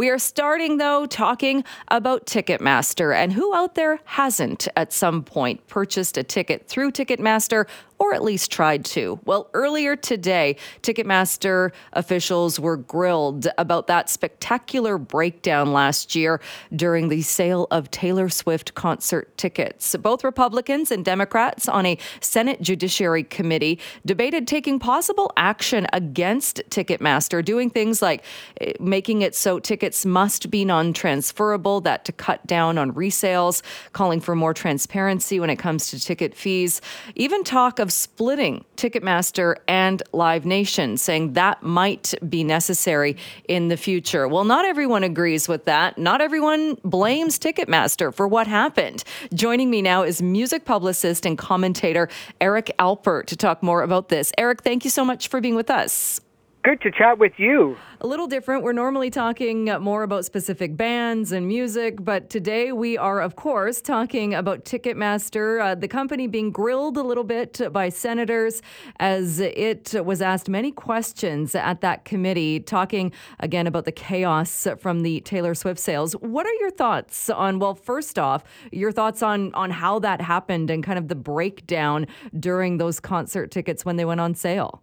We are starting, though, talking about Ticketmaster. And who out there hasn't at some point purchased a ticket through Ticketmaster or at least tried to. Well, earlier today, Ticketmaster officials were grilled about that spectacular breakdown last year during the sale of Taylor Swift concert tickets. Both Republicans and Democrats on a Senate Judiciary Committee debated taking possible action against Ticketmaster, doing things like eh, making it so tickets must be non transferable, that to cut down on resales, calling for more transparency when it comes to ticket fees, even talk of splitting Ticketmaster and Live Nation, saying that might be necessary in the future. Well, not everyone agrees with that. Not everyone blames Ticketmaster for what happened. Joining me now is music publicist and commentator Eric Alper to talk more about this. Eric, thank you so much for being with us. Good to chat with you. A little different. We're normally talking more about specific bands and music, but today we are, of course, talking about Ticketmaster, uh, the company being grilled a little bit by senators as it was asked many questions at that committee, talking again about the chaos from the Taylor Swift sales. What are your thoughts on, well, first off, your thoughts on, on how that happened and kind of the breakdown during those concert tickets when they went on sale?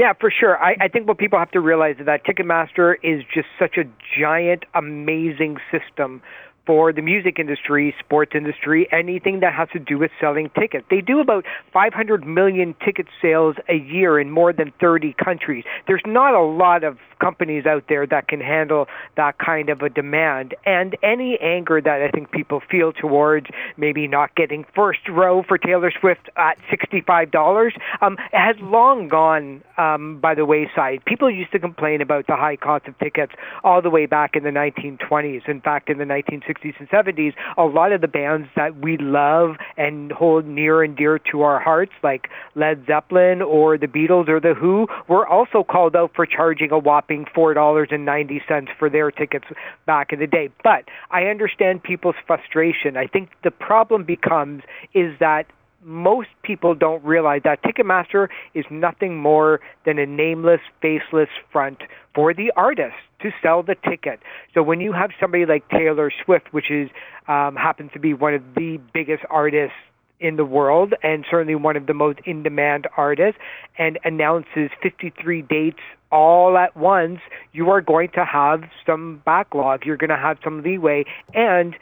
Yeah, for sure. I, I think what people have to realize is that Ticketmaster is just such a giant, amazing system for the music industry, sports industry, anything that has to do with selling tickets. They do about 500 million ticket sales a year in more than 30 countries. There's not a lot of companies out there that can handle that kind of a demand. And any anger that I think people feel towards maybe not getting first row for Taylor Swift at $65 um, has long gone um, by the wayside. People used to complain about the high cost of tickets all the way back in the 1920s. In fact, in the 1960s and 70s, a lot of the bands that we love and hold near and dear to our hearts, like Led Zeppelin or the Beatles or the Who, were also called out for charging a whopping dropping $4.90 for their tickets back in the day. But I understand people's frustration. I think the problem becomes is that most people don't realize that Ticketmaster is nothing more than a nameless, faceless front for the artist to sell the ticket. So when you have somebody like Taylor Swift, which is um, happens to be one of the biggest artists in the world and certainly one of the most in demand artists and announces 53 dates all at once, you are going to have some backlog. You're going to have some leeway. And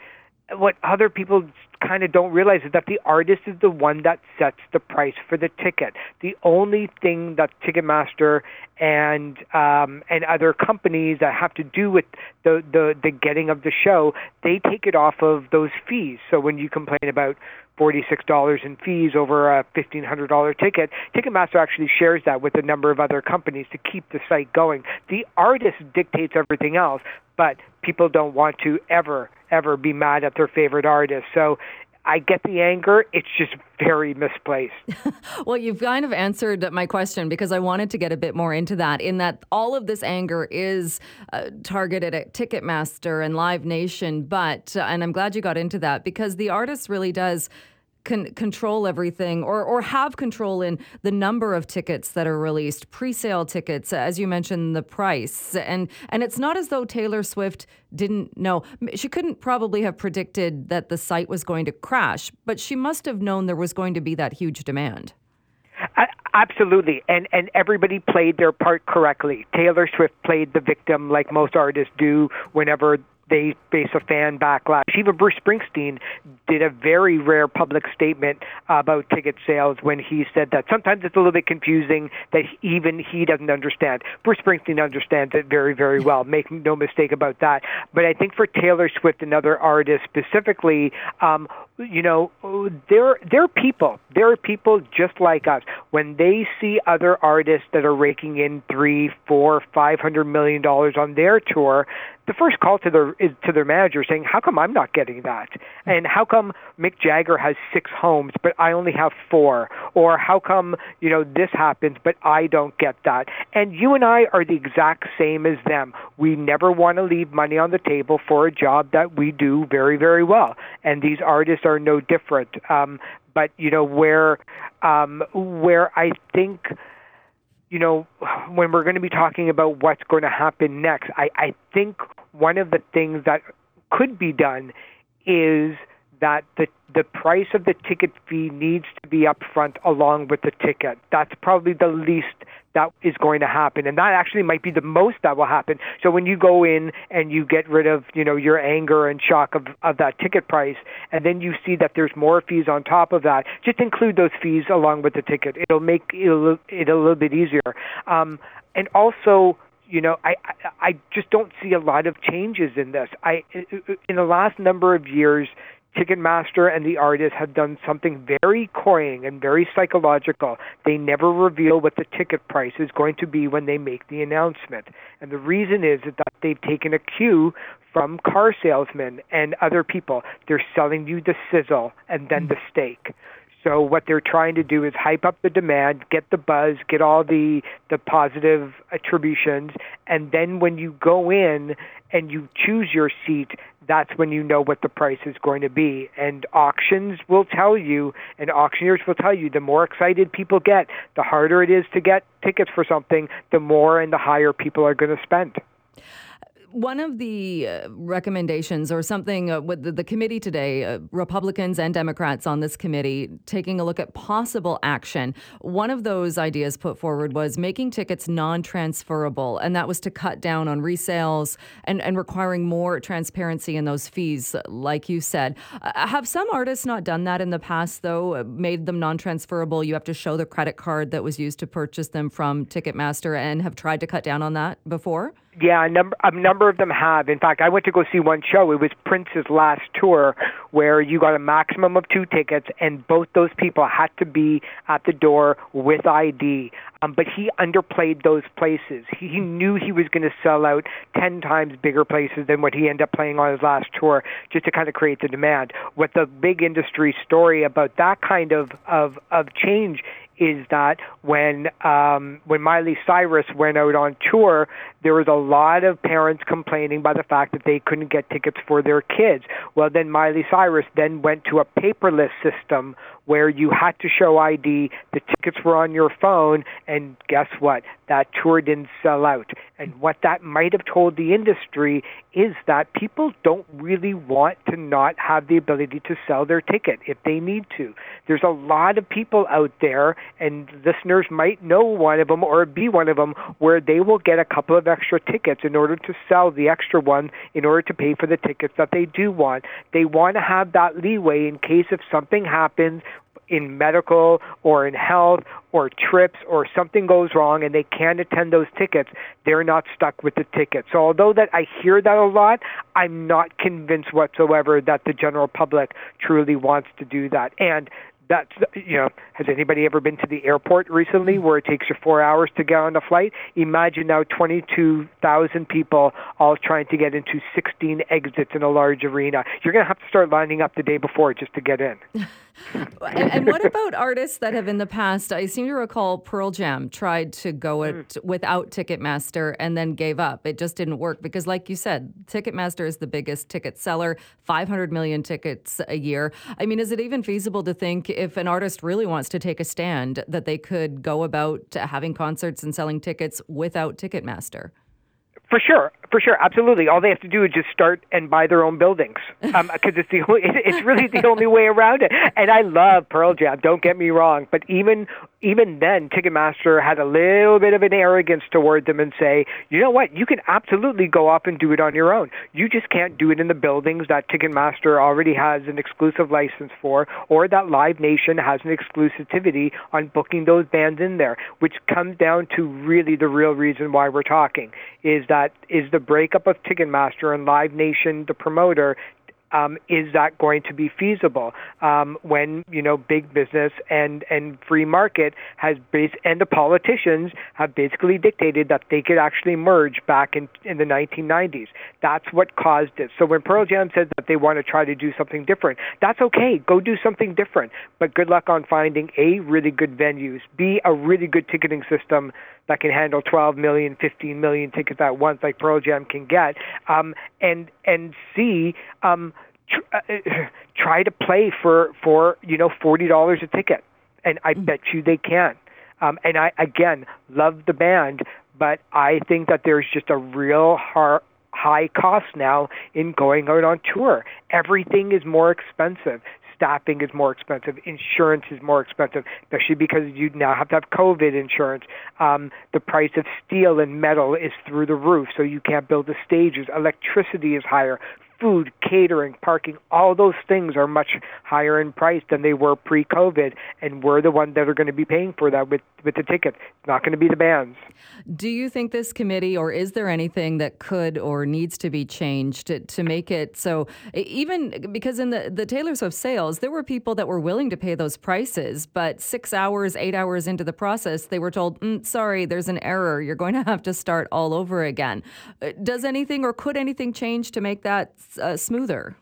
what other people kind of don't realize is that the artist is the one that sets the price for the ticket. The only thing that Ticketmaster and um, and other companies that have to do with the, the the getting of the show, they take it off of those fees. So when you complain about $46 in fees over a $1,500 ticket. Ticketmaster actually shares that with a number of other companies to keep the site going. The artist dictates everything else, but people don't want to ever, ever be mad at their favorite artist. So I get the anger. It's just very misplaced. well, you've kind of answered my question because I wanted to get a bit more into that. In that all of this anger is uh, targeted at Ticketmaster and Live Nation, but uh, and I'm glad you got into that because the artist really does can control everything or or have control in the number of tickets that are released, pre-sale tickets, as you mentioned, the price. And and it's not as though Taylor Swift didn't know. She couldn't probably have predicted that the site was going to crash, but she must have known there was going to be that huge demand. Absolutely, and and everybody played their part correctly. Taylor Swift played the victim like most artists do whenever they face a fan backlash. Even Bruce Springsteen did a very rare public statement about ticket sales when he said that sometimes it's a little bit confusing that even he doesn't understand. Bruce Springsteen understands it very, very well. Make no mistake about that. But I think for Taylor Swift and other artists specifically, um, you know, they're they're people. They're people just like us. When they see other artists that are raking in three, four, five hundred million dollars on their tour, the first call to their is to their manager saying, "How come I'm not getting that?" And how come Mick Jagger has six homes but I only have four? Or how come you know this happens but I don't get that? And you and I are the exact same as them. We never want to leave money on the table for a job that we do very very well, and these artists are no different. Um, but you know where um, where I think you know, when we're going to be talking about what's going to happen next, I, I think one of the things that could be done is that the the price of the ticket fee needs to be upfront along with the ticket. That's probably the least that is going to happen. And that actually might be the most that will happen. So when you go in and you get rid of you know your anger and shock of of that ticket price and then you see that there's more fees on top of that just include those fees along with the ticket. It'll make it a little bit easier. Um and also you know I, I i just don't see a lot of changes in this. I in the last number of years Ticketmaster and the artist have done something very coying and very psychological. They never reveal what the ticket price is going to be when they make the announcement. And the reason is that they've taken a cue from car salesmen and other people. They're selling you the sizzle and then the hmm. steak. So what they're trying to do is hype up the demand, get the buzz, get all the the positive attributions, and then when you go in and you choose your seat, that's when you know what the price is going to be. And auctions will tell you, and auctioneers will tell you, the more excited people get, the harder it is to get tickets for something, the more and the higher people are going to spend one of the uh, recommendations, or something uh, with the, the, committee today, uh, Republicans and Democrats on this committee taking a look at possible action. One of those ideas put forward was making tickets non transferable, and that was to cut down on resales and, and requiring more transparency in those fees, like you said. Uh, have some artists not done that in the past, though, uh, made them non transferable? You have to show the credit card that was used to purchase them from Ticketmaster and have tried to cut down on that before? Yeah, a number a number of them have. In fact, I went to go see one show. It was Prince's last tour, where you got a maximum of two tickets, and both those people had to be at the door with ID. Um, but he underplayed those places. He, he knew he was going to sell out ten times bigger places than what he ended up playing on his last tour, just to kind of create the demand. What the big industry story about that kind of of of change is that when um, when Miley Cyrus went out on tour, there was a lot of parents complaining by the fact that they couldn't get tickets for their kids. Well, then Miley Cyrus then went to a paperless system where you had to show ID, the tickets were on your phone, and guess what? That tour didn't sell out. And what that might have told the industry is that people don't really want to not have the ability to sell their ticket if they need to. There's a lot of people out there, and listeners might know one of them or be one of them, where they will get a couple of extra tickets in order to sell the extra one in order to pay for the tickets that they do want. They want to have that leeway in case if something happens in medical or in health or trips or something goes wrong and they can't attend those tickets, they're not stuck with the ticket. So although that I hear that a lot, I'm not convinced whatsoever that the general public truly wants to do that. And that's you know has anybody ever been to the airport recently where it takes you four hours to get on a flight imagine now 22,000 people all trying to get into 16 exits in a large arena you're going to have to start lining up the day before just to get in and, and, what about artists that have in the past? I seem to recall Pearl Jam tried to go it mm. without Ticketmaster and then gave up. It just didn't work because, like you said, Ticketmaster is the biggest ticket seller, 500 million tickets a year. I mean, is it even feasible to think if an artist really wants to take a stand that they could go about having concerts and selling tickets without Ticketmaster? For sure, for sure, absolutely. All they have to do is just start and buy their own buildings, because um, it's the only, it's really the only way around it. And I love Pearl Jam. Don't get me wrong, but even even then, Ticketmaster had a little bit of an arrogance toward them and say, you know what, you can absolutely go off and do it on your own. You just can't do it in the buildings that Ticketmaster already has an exclusive license for, or that Live Nation has an exclusivity on booking those bands in there, which comes down to really the real reason why we're talking is that is the breakup of Ticketmaster and Live Nation, the promoter, um, is that going to be feasible um, when you know big business and and free market has base and the politicians have basically dictated that they could actually merge back in in the 1990s. That's what caused it. So when Pearl Jam said that they want to try to do something different, that's okay. Go do something different. But good luck on finding a really good venues, b a really good ticketing system that can handle 12 million, 15 million tickets at once, like Pearl Jam can get, um, and and c um, tr- uh, try to play for for you know forty dollars a ticket, and I mm. bet you they can. Um, and I again love the band, but I think that there's just a real hard high cost now in going out on tour. Everything is more expensive staffing is more expensive, insurance is more expensive, especially because you now have to have COVID insurance. Um, the price of steel and metal is through the roof, so you can't build the stages. Electricity is higher food, catering, parking, all those things are much higher in price than they were pre-COVID, and we're the ones that are going to be paying for that with with the ticket. It's not going to be the bands. Do you think this committee, or is there anything that could or needs to be changed to, to make it so? Even because in the the Taylor Swift sales, there were people that were willing to pay those prices, but six hours, eight hours into the process, they were told, mm, "Sorry, there's an error. You're going to have to start all over again." Uh, does anything or could anything change to make that uh, smoother.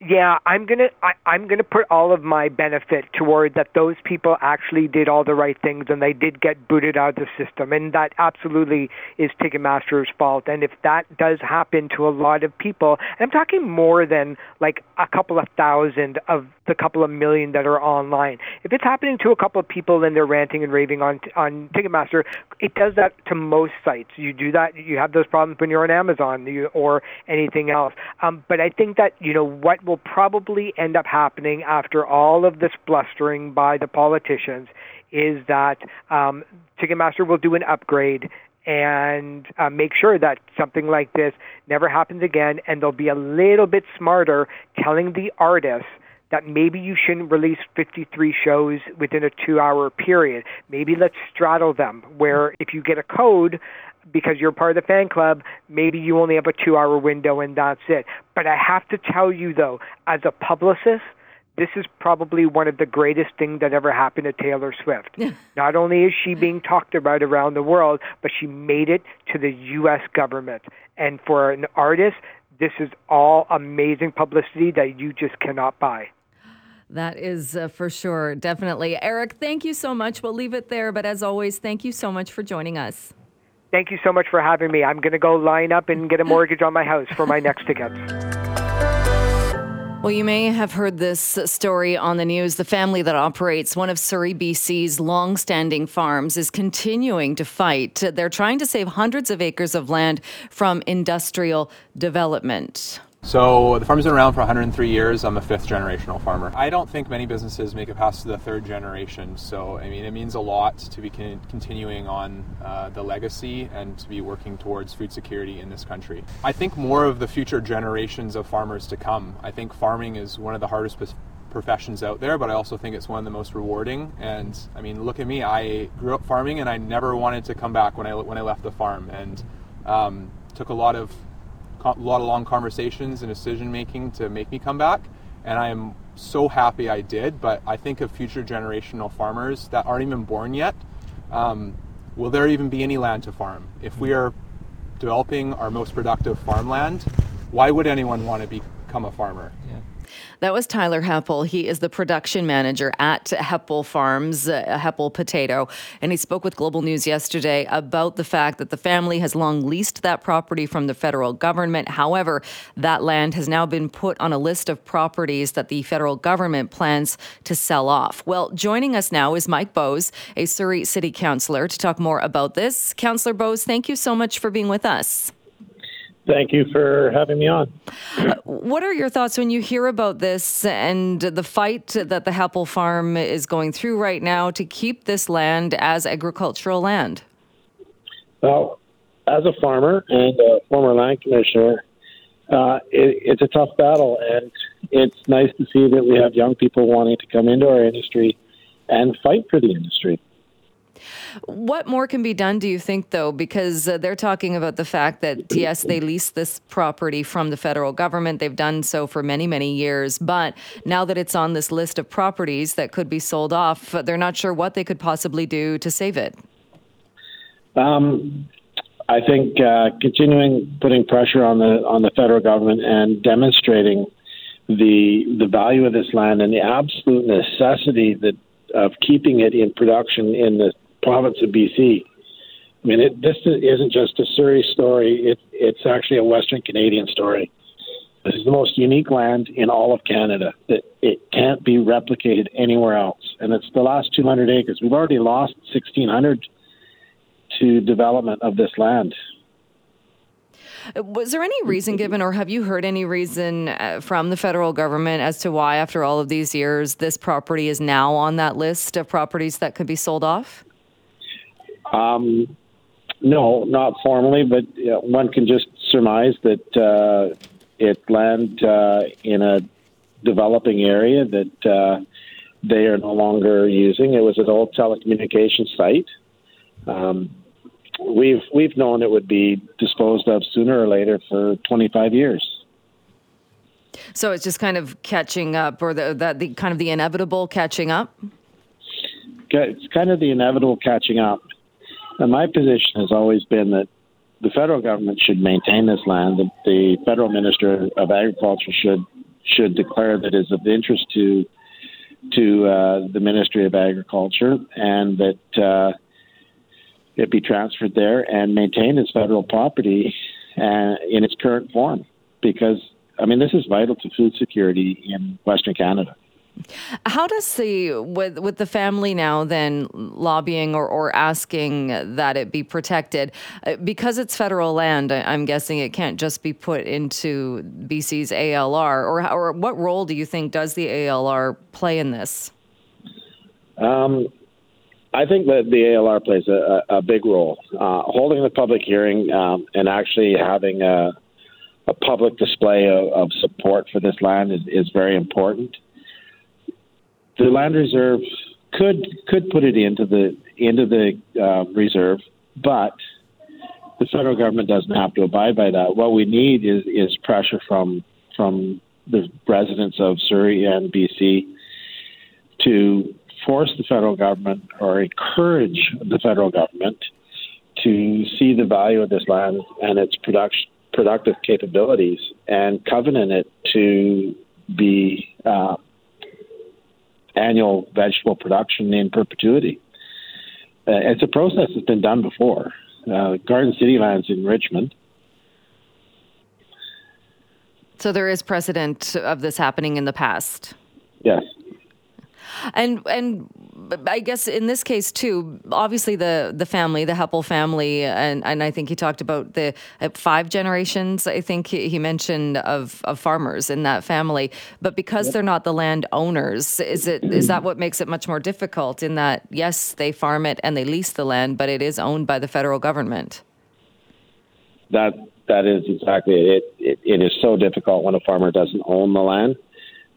Yeah, I'm gonna I, I'm gonna put all of my benefit toward that. Those people actually did all the right things, and they did get booted out of the system, and that absolutely is Ticketmaster's fault. And if that does happen to a lot of people, and I'm talking more than like a couple of thousand of the couple of million that are online. If it's happening to a couple of people and they're ranting and raving on on Ticketmaster, it does that to most sites. You do that, you have those problems when you're on Amazon or anything else. Um, but I think that you know what will probably end up happening after all of this blustering by the politicians is that um, Ticketmaster will do an upgrade and uh, make sure that something like this never happens again, and they'll be a little bit smarter telling the artists that maybe you shouldn't release 53 shows within a two hour period. Maybe let's straddle them, where if you get a code because you're part of the fan club, maybe you only have a two hour window and that's it. But I have to tell you though, as a publicist, this is probably one of the greatest things that ever happened to Taylor Swift. Not only is she being talked about around the world, but she made it to the U.S. government. And for an artist, this is all amazing publicity that you just cannot buy. That is uh, for sure, definitely. Eric, thank you so much. We'll leave it there. But as always, thank you so much for joining us. Thank you so much for having me. I'm going to go line up and get a mortgage on my house for my next tickets. Well, you may have heard this story on the news. The family that operates one of Surrey, BC's long-standing farms is continuing to fight. They're trying to save hundreds of acres of land from industrial development. So the farm's been around for 103 years. I'm a fifth generational farmer. I don't think many businesses make it past the third generation. So I mean, it means a lot to be con- continuing on uh, the legacy and to be working towards food security in this country. I think more of the future generations of farmers to come. I think farming is one of the hardest professions out there, but I also think it's one of the most rewarding. And I mean, look at me. I grew up farming, and I never wanted to come back when I when I left the farm, and um, took a lot of a lot of long conversations and decision making to make me come back. And I am so happy I did. But I think of future generational farmers that aren't even born yet. Um, will there even be any land to farm? If we are developing our most productive farmland, why would anyone want to become a farmer? Yeah. That was Tyler Heppell. He is the production manager at Heppell Farms, uh, Heppell Potato. And he spoke with Global News yesterday about the fact that the family has long leased that property from the federal government. However, that land has now been put on a list of properties that the federal government plans to sell off. Well, joining us now is Mike Bose, a Surrey City Councillor, to talk more about this. Councillor Bose, thank you so much for being with us. Thank you for having me on. What are your thoughts when you hear about this and the fight that the Heppell Farm is going through right now to keep this land as agricultural land? Well, as a farmer and a former land commissioner, uh, it, it's a tough battle, and it's nice to see that we have young people wanting to come into our industry and fight for the industry. What more can be done, do you think, though? Because uh, they're talking about the fact that, yes, they lease this property from the federal government. They've done so for many, many years. But now that it's on this list of properties that could be sold off, they're not sure what they could possibly do to save it. Um, I think uh, continuing putting pressure on the on the federal government and demonstrating the the value of this land and the absolute necessity that of keeping it in production in the province of BC. I mean, it, this isn't just a Surrey story. It, it's actually a Western Canadian story. This is the most unique land in all of Canada. That it can't be replicated anywhere else. and it's the last 200 acres. We've already lost 1,600 to development of this land. Was there any reason given, or have you heard any reason uh, from the federal government as to why, after all of these years, this property is now on that list of properties that could be sold off? Um, no, not formally, but you know, one can just surmise that uh, it land uh, in a developing area that uh, they are no longer using. It was an old telecommunications site. Um, we've we've known it would be disposed of sooner or later for 25 years. So it's just kind of catching up, or the, the, the kind of the inevitable catching up. It's kind of the inevitable catching up. And my position has always been that the federal government should maintain this land. That the federal minister of agriculture should should declare that it is of interest to to uh, the Ministry of Agriculture, and that uh, it be transferred there and maintained as federal property uh, in its current form. Because I mean, this is vital to food security in Western Canada. How does the with with the family now then lobbying or, or asking that it be protected uh, because it's federal land? I'm guessing it can't just be put into BC's ALR. Or or what role do you think does the ALR play in this? Um, I think that the ALR plays a, a big role. Uh, holding the public hearing um, and actually having a, a public display of, of, support for this land is, is very important the land reserve could could put it into the into the uh, reserve, but the federal government doesn't have to abide by that. What we need is is pressure from from the residents of Surrey and BC to force the federal government or encourage the federal government to see the value of this land and its production productive capabilities and covenant it to be uh, annual vegetable production in perpetuity. Uh, it's a process that's been done before. Uh, Garden City Lands in Richmond. So there is precedent of this happening in the past. Yes. And and I guess in this case too, obviously the the family, the Heppell family, and, and I think he talked about the uh, five generations. I think he, he mentioned of, of farmers in that family. But because yep. they're not the land owners, is it is that what makes it much more difficult? In that yes, they farm it and they lease the land, but it is owned by the federal government. That that is exactly it. It, it is so difficult when a farmer doesn't own the land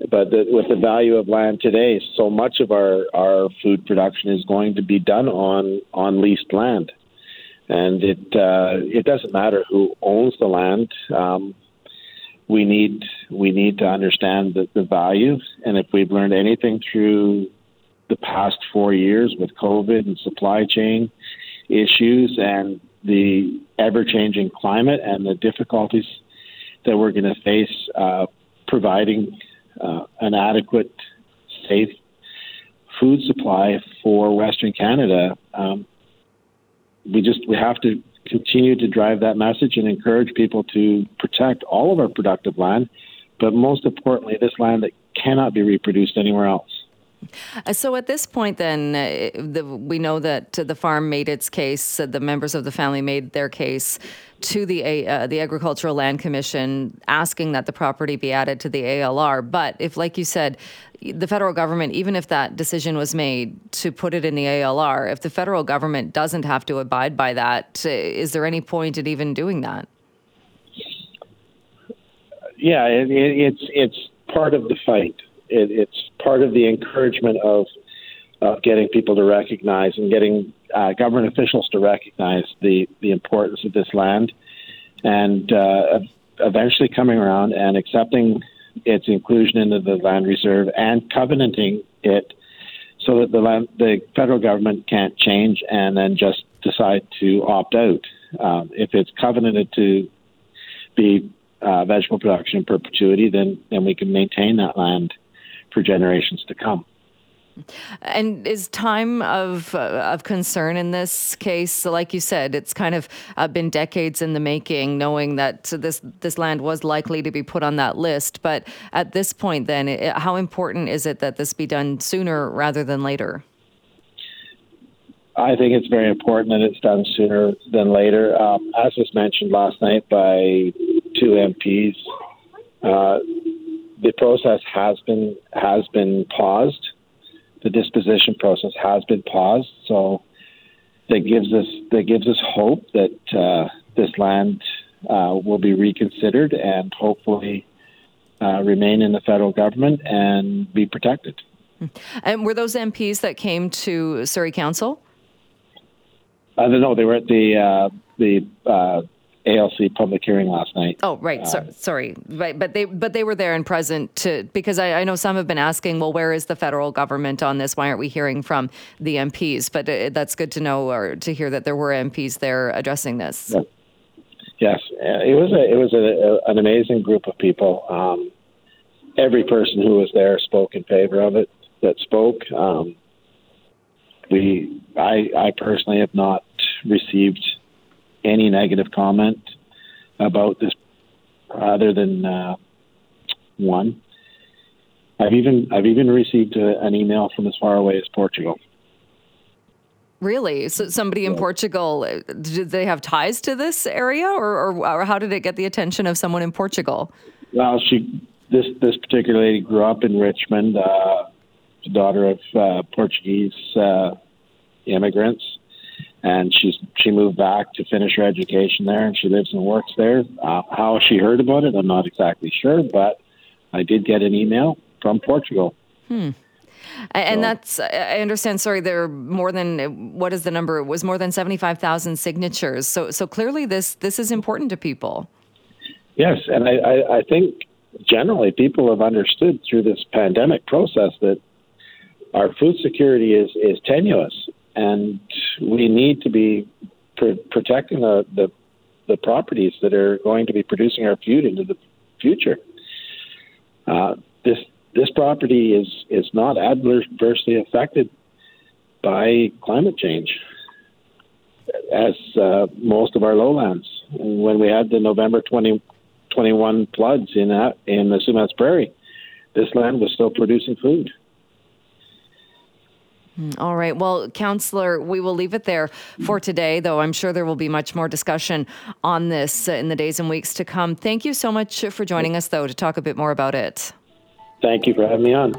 but the, with the value of land today, so much of our, our food production is going to be done on on leased land, and it uh, it doesn't matter who owns the land. Um, we need we need to understand the, the value, and if we've learned anything through the past four years with COVID and supply chain issues and the ever changing climate and the difficulties that we're going to face uh, providing uh, an adequate, safe food supply for Western Canada. Um, we just we have to continue to drive that message and encourage people to protect all of our productive land, but most importantly, this land that cannot be reproduced anywhere else. Uh, so at this point, then, uh, the, we know that the farm made its case. Uh, the members of the family made their case to the uh, the Agricultural Land Commission, asking that the property be added to the ALR. But if, like you said, the federal government, even if that decision was made to put it in the ALR, if the federal government doesn't have to abide by that, uh, there any point in even doing that? Yeah, it, it's it's part of the fight it, it's part of the encouragement of of getting people to recognize and getting uh, government officials to recognize the the importance of this land, and uh, eventually coming around and accepting its inclusion into the land reserve and covenanting it so that the land, the federal government can't change and then just decide to opt out. Um, if it's covenanted to be uh, vegetable production in perpetuity, then then we can maintain that land for generations to come. And is time of uh, of concern in this case? Like you said, it's kind of uh, been decades in the making, knowing that this this land was likely to be put on that list. But at this point, then, it, how important is it that this be done sooner rather than later? I think it's very important that it's done sooner than later. Um, as was mentioned last night by two MPs, uh, the process has been has been paused the disposition process has been paused. So that gives us that gives us hope that uh, this land uh, will be reconsidered and hopefully uh, remain in the federal government and be protected. And were those MPs that came to Surrey Council? Uh, no, they were at the uh, the uh, ALC public hearing last night. Oh, right. So, uh, sorry, right. But they but they were there and present to because I, I, know some have been asking, well, where is the federal government on this? Why aren't we hearing from the MPs? But uh, that's good to know or to hear that there were MPs there addressing this. Yeah. Yes, uh, it was a, it was a, a, an amazing group of people. Um, every person who was there spoke in favor of it. That spoke. Um, we, I, I personally have not received any negative comment about this other than uh, one. I've even I've even received a, an email from as far away as Portugal. Really? So somebody in Portugal did they have ties to this area, or, or, or how did it get the attention of someone in Portugal? Well, she this this particular lady grew up in Richmond, uh, daughter of uh, Portuguese uh, immigrants, and she's she moved back to finish her education there, and she lives and works there. Uh, how she heard about it, I'm not exactly sure, but I did get an email from Portugal. Hmm. And so, that's, I understand, sorry, there are more than, what is the number? It was more than 75,000 signatures. So, so clearly this, this is important to people. Yes. And I, I, I think generally people have understood through this pandemic process that our food security is, is tenuous and we need to be pr- protecting the, the, the properties that are going to be producing our food into the future. Uh, this this property is is not adversely affected by climate change, as uh, most of our lowlands. When we had the November 2021 floods in that, in the Sumas Prairie, this land was still producing food. Mm, all right. Well, Councillor, we will leave it there for today, though I'm sure there will be much more discussion on this in the days and weeks to come. Thank you so much for joining us, though, to talk a bit more about it. Thank you for having me on.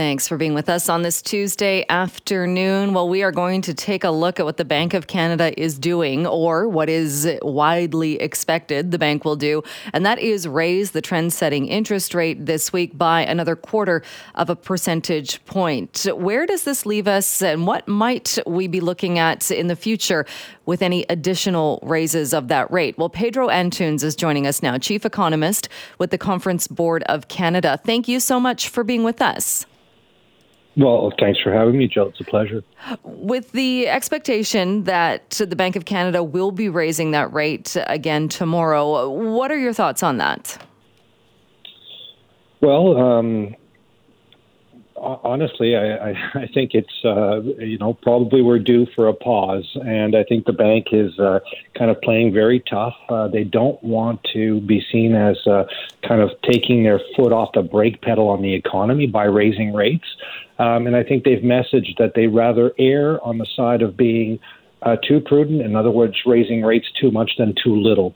Thanks for being with us on this Tuesday afternoon. Well, we are going to take a look at what the Bank of Canada is doing, or what is widely expected the bank will do, and that is raise the trend setting interest rate this week by another quarter of a percentage point. Where does this leave us, and what might we be looking at in the future with any additional raises of that rate? Well, Pedro Antunes is joining us now, Chief Economist with the Conference Board of Canada. Thank you so much for being with us. Well, thanks for having me, Jill. It's a pleasure. With the expectation that the Bank of Canada will be raising that rate again tomorrow, what are your thoughts on that? Well, um, honestly, I, I, think it's uh, you know probably we're due for a pause, and I think the bank is uh, kind of playing very tough. Uh, they don't want to be seen as uh, kind of taking their foot off the brake pedal on the economy by raising rates, um, and I think they've messaged that they rather err on the side of being uh, too prudent. In other words, raising rates too much than too little.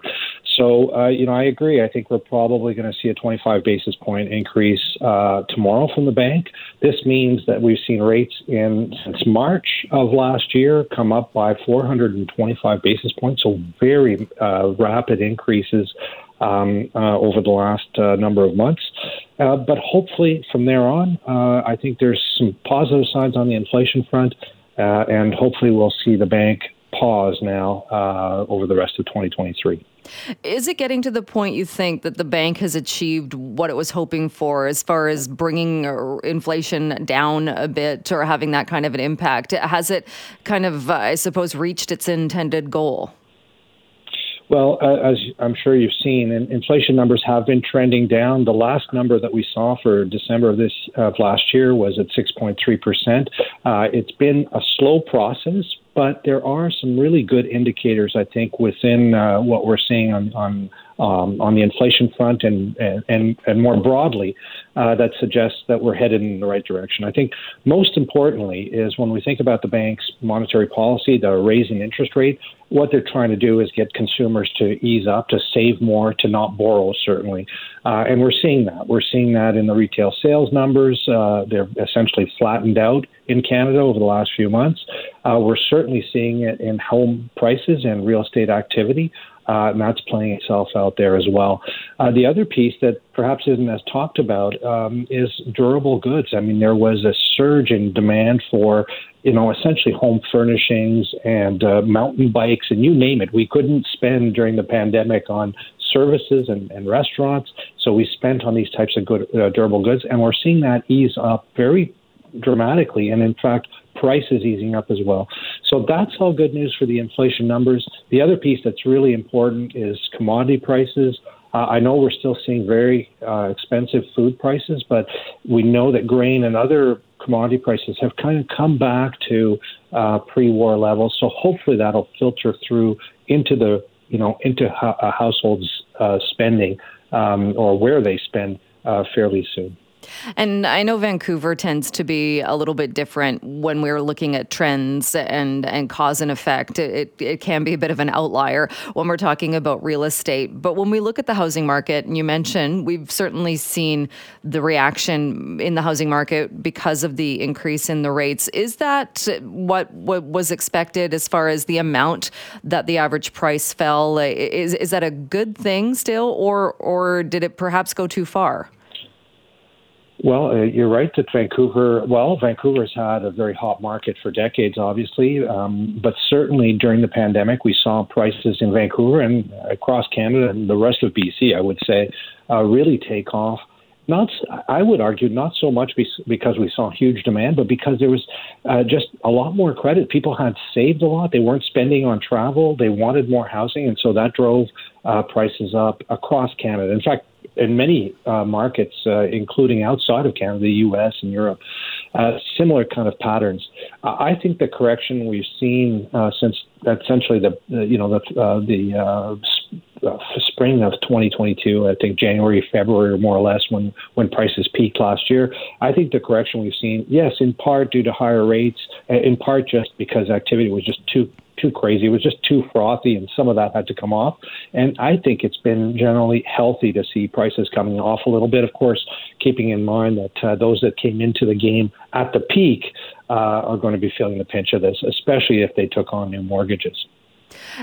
So, uh, you know, I agree. I think we're probably going to see a 25 basis point increase uh, tomorrow from the bank. This means that we've seen rates in since March of last year come up by 425 basis points. So, very uh, rapid increases um, uh, over the last uh, number of months. Uh, but hopefully, from there on, uh, I think there's some positive signs on the inflation front, uh, and hopefully, we'll see the bank pause now uh, over the rest of 2023. Is it getting to the point you think that the bank has achieved what it was hoping for as far as bringing inflation down a bit or having that kind of an impact? Has it kind of, uh, I suppose, reached its intended goal? Well, uh, as I'm sure you've seen, inflation numbers have been trending down. The last number that we saw for December of this of last year was at 6.3 percent. Uh, it's been a slow process, but there are some really good indicators, I think, within uh, what we're seeing on on um, on the inflation front and and and more broadly, uh, that suggests that we're headed in the right direction. I think most importantly is when we think about the bank's monetary policy, the raising interest rate. What they're trying to do is get consumers to ease up, to save more, to not borrow. Certainly, uh, and we're seeing that. We're seeing that in the retail sales numbers. Uh, they're essentially flattened out in Canada over the last few months. Uh, we're certainly seeing it in home prices and real estate activity. Uh, and that's playing itself out there as well. Uh, the other piece that perhaps isn't as talked about um, is durable goods. I mean, there was a surge in demand for, you know, essentially home furnishings and uh, mountain bikes and you name it. We couldn't spend during the pandemic on services and, and restaurants, so we spent on these types of good, uh, durable goods, and we're seeing that ease up very dramatically. And in fact, prices easing up as well. So that's all good news for the inflation numbers. The other piece that's really important is commodity prices. Uh, I know we're still seeing very uh, expensive food prices, but we know that grain and other commodity prices have kind of come back to uh, pre-war levels. So hopefully that'll filter through into the you know into households' uh, spending um, or where they spend uh, fairly soon. And I know Vancouver tends to be a little bit different when we're looking at trends and, and cause and effect. It, it can be a bit of an outlier when we're talking about real estate. But when we look at the housing market, and you mentioned we've certainly seen the reaction in the housing market because of the increase in the rates. Is that what, what was expected as far as the amount that the average price fell? Is, is that a good thing still, or, or did it perhaps go too far? Well, uh, you're right that Vancouver, well, Vancouver's had a very hot market for decades, obviously, um, but certainly during the pandemic, we saw prices in Vancouver and across Canada and the rest of BC, I would say, uh, really take off. Not, I would argue, not so much because we saw huge demand, but because there was uh, just a lot more credit. People had saved a lot; they weren't spending on travel. They wanted more housing, and so that drove uh, prices up across Canada. In fact, in many uh, markets, uh, including outside of Canada, the U.S. and Europe, uh, similar kind of patterns. I think the correction we've seen uh, since essentially the, you know the uh, the uh, spring of 2022, I think January, February, or more or less, when when prices peaked last year. I think the correction we've seen, yes, in part due to higher rates, in part just because activity was just too too crazy. It was just too frothy, and some of that had to come off. And I think it's been generally healthy to see prices coming off a little bit. Of course, keeping in mind that uh, those that came into the game at the peak uh, are going to be feeling the pinch of this, especially if they took on new mortgages.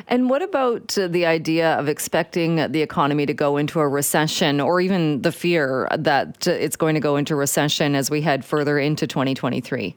And what about uh, the idea of expecting the economy to go into a recession or even the fear that uh, it's going to go into recession as we head further into 2023?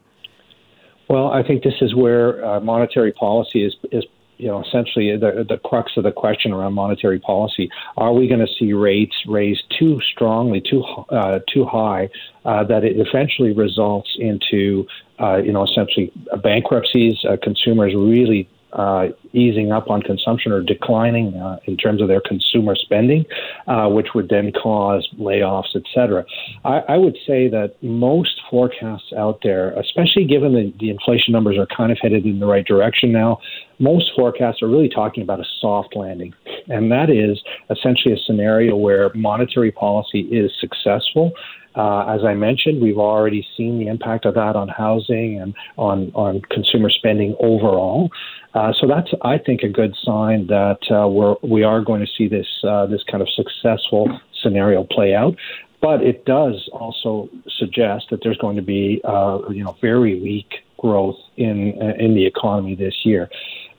Well, I think this is where uh, monetary policy is is you know essentially the the crux of the question around monetary policy. Are we going to see rates raised too strongly, too uh, too high, uh, that it eventually results into uh, you know essentially bankruptcies, uh, consumers really uh, easing up on consumption or declining uh, in terms of their consumer spending, uh, which would then cause layoffs, et cetera. I, I, would say that most forecasts out there, especially given the, the inflation numbers are kind of headed in the right direction now, most forecasts are really talking about a soft landing. And that is essentially a scenario where monetary policy is successful. Uh, as I mentioned, we've already seen the impact of that on housing and on, on consumer spending overall. Uh, so that's, I think, a good sign that uh, we're, we are going to see this uh, this kind of successful scenario play out. But it does also suggest that there's going to be, uh, you know, very weak growth in in the economy this year.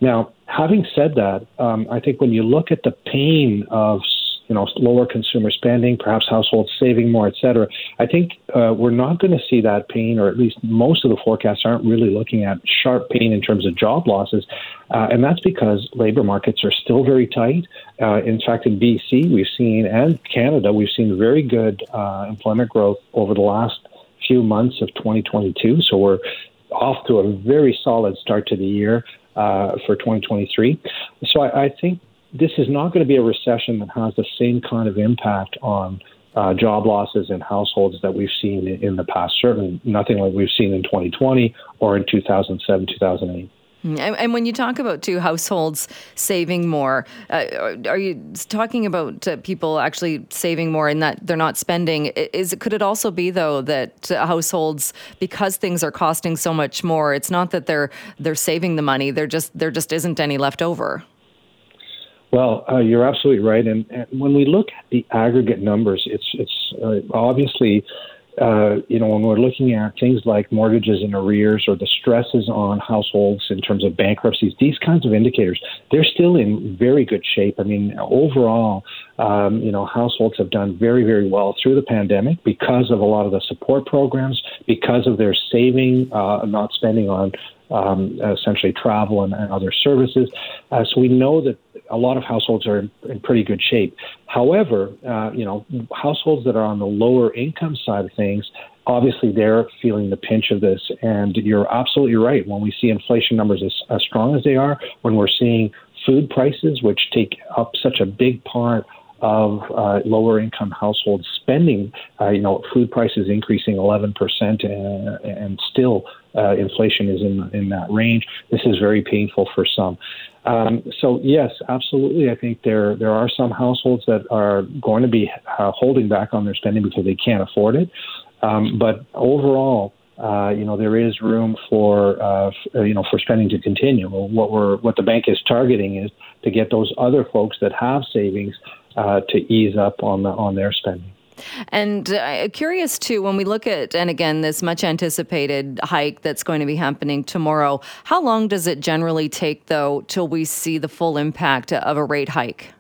Now, having said that, um, I think when you look at the pain of you know, lower consumer spending, perhaps households saving more, et cetera. I think uh, we're not going to see that pain, or at least most of the forecasts aren't really looking at sharp pain in terms of job losses. Uh, and that's because labor markets are still very tight. Uh, in fact, in BC, we've seen, and Canada, we've seen very good uh, employment growth over the last few months of 2022. So we're off to a very solid start to the year uh, for 2023. So I, I think this is not going to be a recession that has the same kind of impact on uh, job losses in households that we've seen in the past. Certainly, nothing like we've seen in 2020 or in 2007, 2008. And, and, when you talk about two households saving more, uh, are you talking about uh, people actually saving more in that they're not spending? Is could it also be though that uh, households, because things are costing so much more, it's not that they're they're saving the money; they're just there just isn't any left over. Well, uh, you're absolutely right, and, and, when we look at the aggregate numbers, it's it's uh, obviously uh, you know, when we're looking at things like mortgages in arrears or the stresses on households in terms of bankruptcies, these kinds of indicators, they're still in very good shape. I mean, overall, um, you know, households have done very, very well through the pandemic because of a lot of the support programs, because of their saving, uh, not spending on um, essentially travel and, and other services. Uh, so we know that a lot of households are in, in pretty good shape. However, uh, you know, households that are on the lower income side of things, obviously they're feeling the pinch of this. And you're absolutely right. When we see inflation numbers as, as strong as they are, when we're seeing food prices, which take up such a big part of uh, lower income households spending, uh, you know, food prices increasing 11%, uh, and still uh, inflation is in, in that range. This is very painful for some. Um, so yes, absolutely. I think there there are some households that are going to be uh, holding back on their spending because they can't afford it. Um, but overall, uh, you know, there is room for uh, f- uh, you know for spending to continue. What we're what the bank is targeting is to get those other folks that have savings uh, to ease up on the, on their spending. And uh, curious too, when we look at, and again, this much anticipated hike that's going to be happening tomorrow, how long does it generally take, though, till we see the full impact of a rate hike?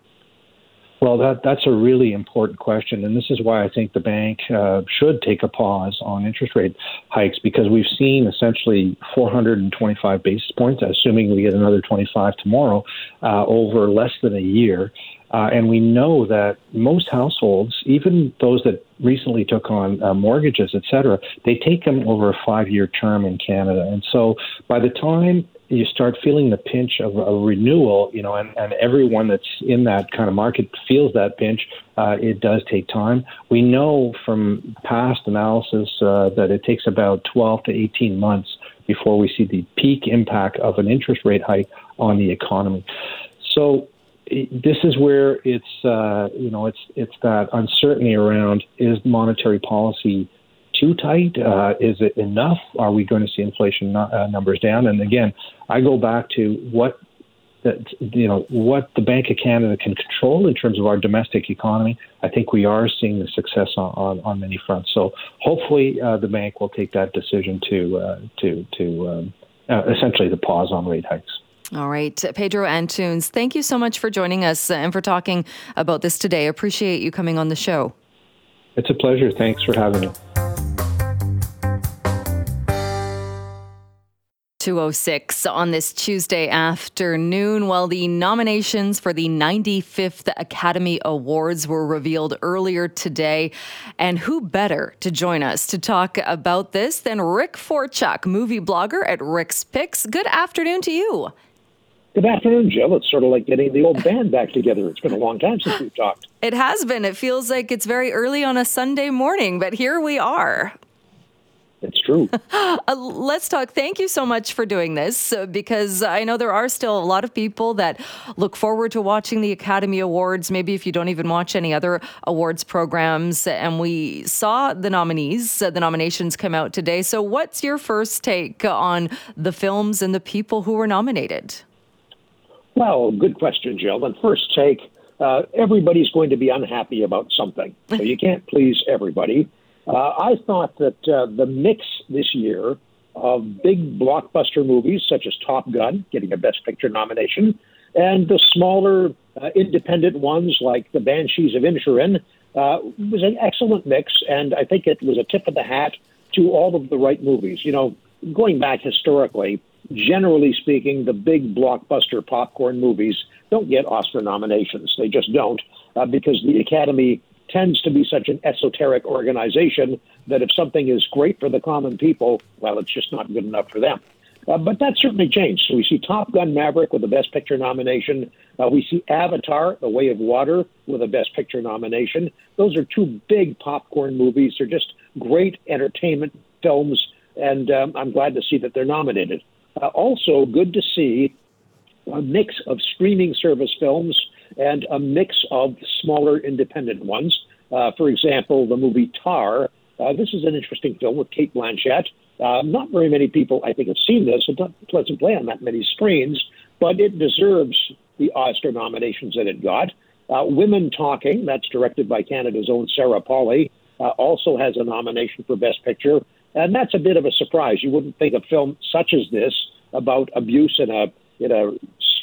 Well, that that's a really important question, and this is why I think the bank uh, should take a pause on interest rate hikes because we've seen essentially 425 basis points, assuming we get another 25 tomorrow, uh, over less than a year. Uh, and we know that most households, even those that recently took on uh, mortgages, et cetera, they take them over a five year term in Canada. And so by the time you start feeling the pinch of a renewal, you know, and, and everyone that's in that kind of market feels that pinch. Uh, it does take time. We know from past analysis uh, that it takes about 12 to 18 months before we see the peak impact of an interest rate hike on the economy. So this is where it's uh, you know it's it's that uncertainty around is monetary policy too tight? Uh, is it enough? Are we going to see inflation uh, numbers down? And again, I go back to what that you know what the Bank of Canada can control in terms of our domestic economy. I think we are seeing the success on, on, on many fronts. So hopefully, uh, the bank will take that decision to uh, to to um, uh, essentially the pause on rate hikes. All right, Pedro Antunes, thank you so much for joining us and for talking about this today. Appreciate you coming on the show. It's a pleasure. Thanks for having me. 206 on this Tuesday afternoon. While the nominations for the 95th Academy Awards were revealed earlier today. And who better to join us to talk about this than Rick Forchuk, movie blogger at Rick's Picks? Good afternoon to you. Good afternoon, Jill. It's sort of like getting the old band back together. It's been a long time since we've talked. It has been. It feels like it's very early on a Sunday morning, but here we are. It's true. uh, let's talk. Thank you so much for doing this uh, because I know there are still a lot of people that look forward to watching the Academy Awards. Maybe if you don't even watch any other awards programs. And we saw the nominees, uh, the nominations come out today. So, what's your first take on the films and the people who were nominated? Well, good question, Jill. And first take, uh, everybody's going to be unhappy about something. So you can't please everybody. Uh, I thought that uh, the mix this year of big blockbuster movies such as Top Gun, getting a Best Picture nomination, and the smaller uh, independent ones like The Banshees of Inisherin uh, was an excellent mix, and I think it was a tip of the hat to all of the right movies. You know, going back historically, generally speaking, the big blockbuster popcorn movies don't get Oscar nominations. They just don't, uh, because the Academy tends to be such an esoteric organization that if something is great for the common people, well, it's just not good enough for them. Uh, but that certainly changed. So we see Top Gun Maverick with the Best Picture nomination. Uh, we see Avatar, The Way of Water, with a Best Picture nomination. Those are two big popcorn movies. They're just great entertainment films, and um, I'm glad to see that they're nominated. Uh, also, good to see a mix of streaming service films and a mix of smaller independent ones. Uh, for example, the movie Tar. Uh, this is an interesting film with Cate Blanchett. Uh, not very many people, I think, have seen this. It doesn't play on that many screens, but it deserves the Oscar nominations that it got. Uh, Women Talking, that's directed by Canada's own Sarah Polley, uh, also has a nomination for Best Picture. And that's a bit of a surprise. You wouldn't think a film such as this about abuse in a in a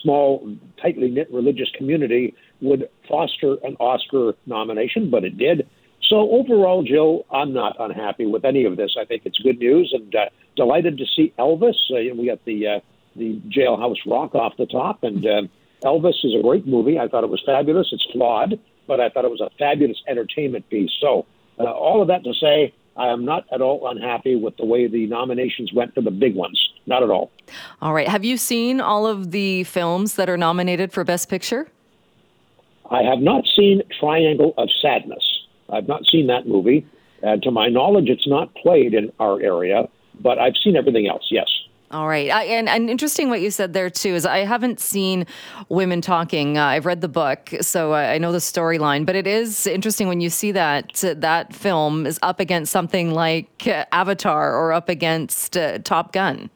small, tightly knit religious community would foster an Oscar nomination, but it did. So overall, Jill, I'm not unhappy with any of this. I think it's good news, and uh, delighted to see Elvis. Uh, we got the uh, the Jailhouse Rock off the top, and uh, Elvis is a great movie. I thought it was fabulous. It's flawed, but I thought it was a fabulous entertainment piece. So uh, all of that to say, I am not at all unhappy with the way the nominations went for the big ones. Not at all. All right. Have you seen all of the films that are nominated for Best Picture? I have not seen Triangle of Sadness. I've not seen that movie. And to my knowledge, it's not played in our area, but I've seen everything else, yes. All right. I, and, and interesting what you said there, too, is I haven't seen Women Talking. Uh, I've read the book, so I, I know the storyline, but it is interesting when you see that uh, that film is up against something like uh, Avatar or up against uh, Top Gun.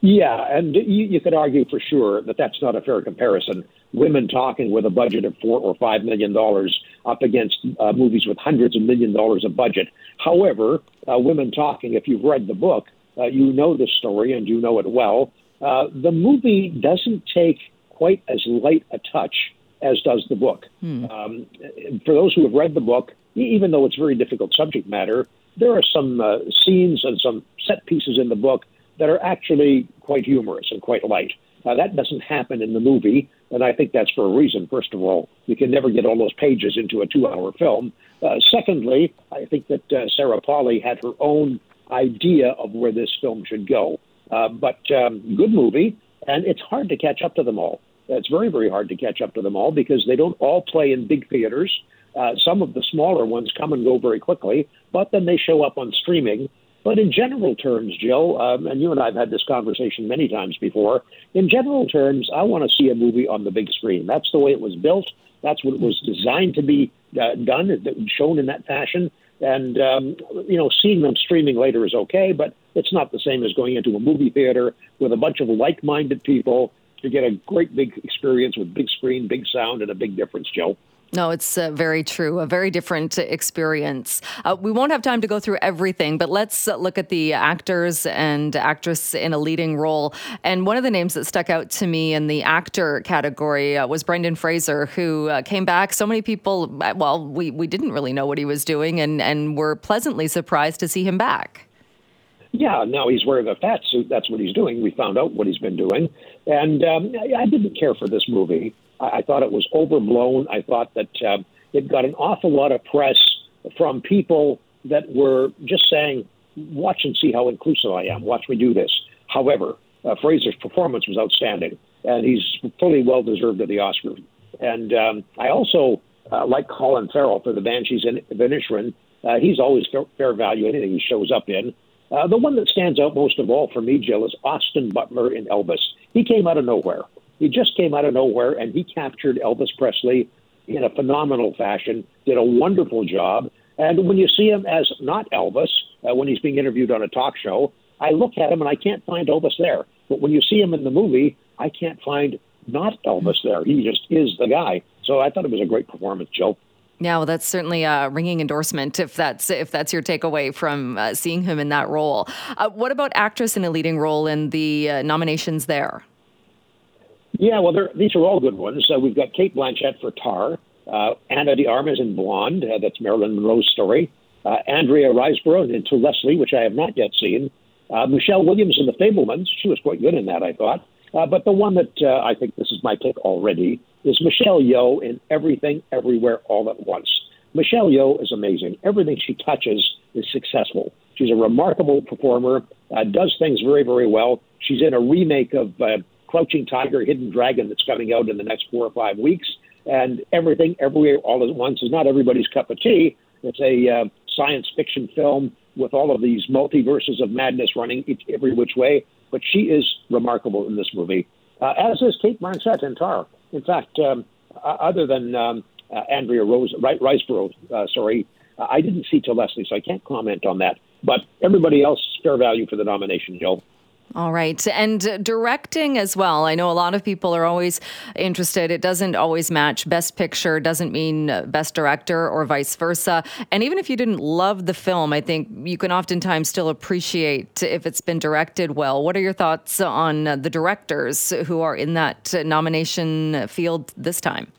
Yeah, and you, you could argue for sure that that's not a fair comparison. Women talking with a budget of four or five million dollars up against uh, movies with hundreds of million dollars of budget. However, uh, Women Talking, if you've read the book, uh, you know the story and you know it well. Uh, the movie doesn't take quite as light a touch as does the book. Hmm. Um, for those who have read the book, even though it's very difficult subject matter, there are some uh, scenes and some set pieces in the book that are actually quite humorous and quite light. Uh, that doesn't happen in the movie, and I think that's for a reason. First of all, you can never get all those pages into a two-hour film. Uh, secondly, I think that uh, Sarah Polley had her own idea of where this film should go. Uh, but um, good movie, and it's hard to catch up to them all. It's very, very hard to catch up to them all because they don't all play in big theaters. Uh, some of the smaller ones come and go very quickly, but then they show up on streaming. But in general terms, Jill, um, and you and I have had this conversation many times before. In general terms, I want to see a movie on the big screen. That's the way it was built. That's what it was designed to be uh, done, shown in that fashion. And um, you know, seeing them streaming later is okay, but it's not the same as going into a movie theater with a bunch of like-minded people to get a great big experience with big screen, big sound, and a big difference, Joe. No, it's uh, very true. A very different experience. Uh, we won't have time to go through everything, but let's uh, look at the actors and actress in a leading role. And one of the names that stuck out to me in the actor category uh, was Brendan Fraser, who uh, came back. So many people, well, we, we didn't really know what he was doing and, and were pleasantly surprised to see him back. Yeah, now he's wearing a fat suit. That's what he's doing. We found out what he's been doing. And um, I didn't care for this movie. I, I thought it was overblown. I thought that uh, it got an awful lot of press from people that were just saying, watch and see how inclusive I am. Watch me do this. However, uh, Fraser's performance was outstanding, and he's fully well deserved of the Oscar. And um, I also uh, like Colin Farrell for the Banshees and Inisherin. Uh, he's always fair, fair value anything he shows up in. Uh, the one that stands out most of all for me, Jill, is Austin Butler in Elvis. He came out of nowhere. He just came out of nowhere and he captured Elvis Presley in a phenomenal fashion, did a wonderful job. And when you see him as not Elvis, uh, when he's being interviewed on a talk show, I look at him and I can't find Elvis there. But when you see him in the movie, I can't find not Elvis there. He just is the guy. So I thought it was a great performance, Joe. Yeah, well, that's certainly a ringing endorsement if that's if that's your takeaway from uh, seeing him in that role. Uh, what about actress in a leading role in the uh, nominations there? Yeah, well, these are all good ones. Uh, we've got Cate Blanchett for Tar, uh, Ana de Armas in Blonde, uh, that's Marilyn Monroe's story, uh, Andrea Riseborough in To Leslie, which I have not yet seen, uh, Michelle Williams in The Fabelmans. She was quite good in that, I thought. Uh, but the one that I think this is my pick already is Michelle Yeoh in Everything, Everywhere, All at Once. Michelle Yeoh is amazing. Everything she touches is successful. She's a remarkable performer, does things very, very well. She's in a remake of Crouching Tiger, Hidden Dragon that's coming out in the next four or five weeks. And everything, everywhere, all at once is not everybody's cup of tea. It's a uh, science fiction film with all of these multiverses of madness running every which way. But she is remarkable in this movie, uh, as is Cate Blanchett in Tar. In fact, um, uh, other than um, uh, Andrea Rose, Riseborough, uh, sorry, I didn't see to Leslie, so I can't comment on that. But everybody else, fair value for the nomination, Joe. All right. And directing as well. I know a lot of people are always interested. It doesn't always match. Best picture doesn't mean best director or vice versa. And even if you didn't love the film, I think you can oftentimes still appreciate if it's been directed well. What are your thoughts on the directors who are in that nomination field this time?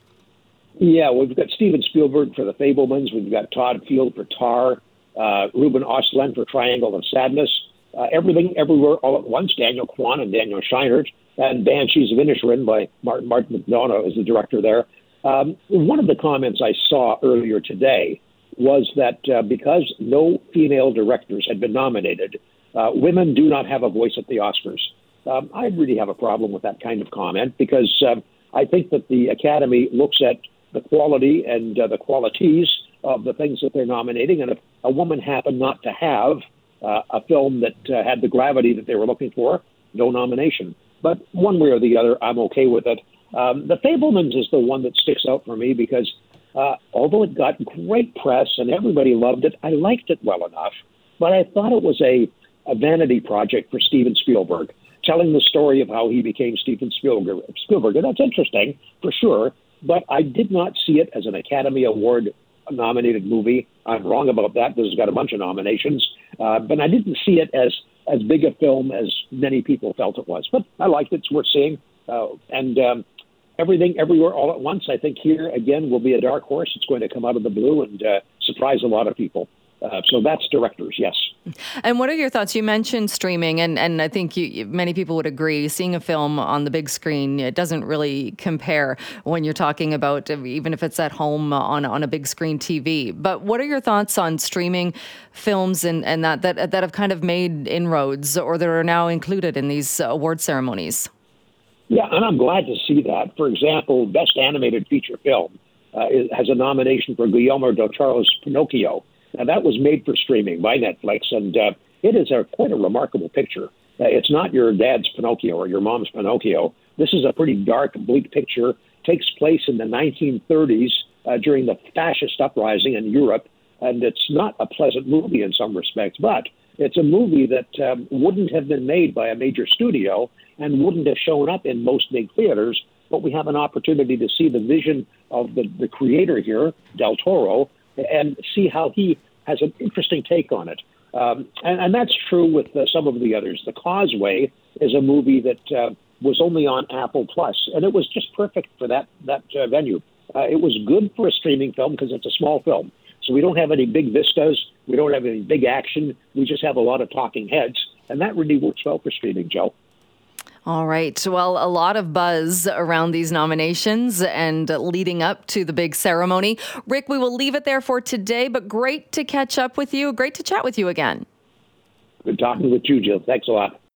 Yeah, we've got Steven Spielberg for The Fabelmans. We've got Todd Field for Tar, uh, Ruben Östlund for Triangle of Sadness uh, Everything Everywhere All at Once, Daniel Kwan and Daniel Scheinert, and Banshees of Inisherin by Martin, Martin McDonagh is the director there. Um, one of the comments I saw earlier today was that uh, because no female directors had been nominated, uh, women do not have a voice at the Oscars. Um, I really have a problem with that kind of comment because uh, I think that the Academy looks at the quality and uh, the qualities of the things that they're nominating, and if a woman happened not to have uh, a film that uh, had the gravity that they were looking for, no nomination. But one way or the other, I'm okay with it. Um, the Fabelmans is the one that sticks out for me because uh, although it got great press and everybody loved it, I liked it well enough. But I thought it was a, a vanity project for Steven Spielberg, telling the story of how he became Steven Spielberg. Spielberg, and that's interesting for sure. But I did not see it as an Academy Award nominated movie. I'm wrong about that. This has got a bunch of nominations, uh, but I didn't see it as as big a film as many people felt it was. But I liked it. It's worth seeing. Uh, and um, everything, everywhere, all at once. I think here again will be a dark horse. It's going to come out of the blue and uh, surprise a lot of people. Uh, so that's directors, yes. And what are your thoughts? You mentioned streaming, and, and I think you, many people would agree. Seeing a film on the big screen it doesn't really compare when you're talking about even if it's at home on on a big screen TV. But what are your thoughts on streaming films and, and that, that that have kind of made inroads or that are now included in these award ceremonies? Yeah, and I'm glad to see that. For example, Best Animated Feature Film uh, has a nomination for Guillermo del Toro's Pinocchio now, that was made for streaming by Netflix, and uh, it is a, quite a remarkable picture. Uh, it's not your dad's Pinocchio or your mom's Pinocchio. This is a pretty dark, bleak picture. Takes place in the 1930s uh, during the fascist uprising in Europe, and it's not a pleasant movie in some respects, but it's a movie that um, wouldn't have been made by a major studio and wouldn't have shown up in most big theaters. But we have an opportunity to see the vision of the, the creator here, Del Toro, and see how he has an interesting take on it. Um, and, and, that's true with uh, some of the others. The Causeway is a movie that uh, was only on Apple Plus, and it was just perfect for that that uh, venue. Uh, it was good for a streaming film because it's a small film, so we don't have any big vistas, we don't have any big action. We just have a lot of talking heads, and that really works well for streaming, Joe. All right. Well, a lot of buzz around these nominations and leading up to the big ceremony. Rick, we will leave it there for today, but great to catch up with you. Great to chat with you again. Good talking with you, Jill. Thanks a lot.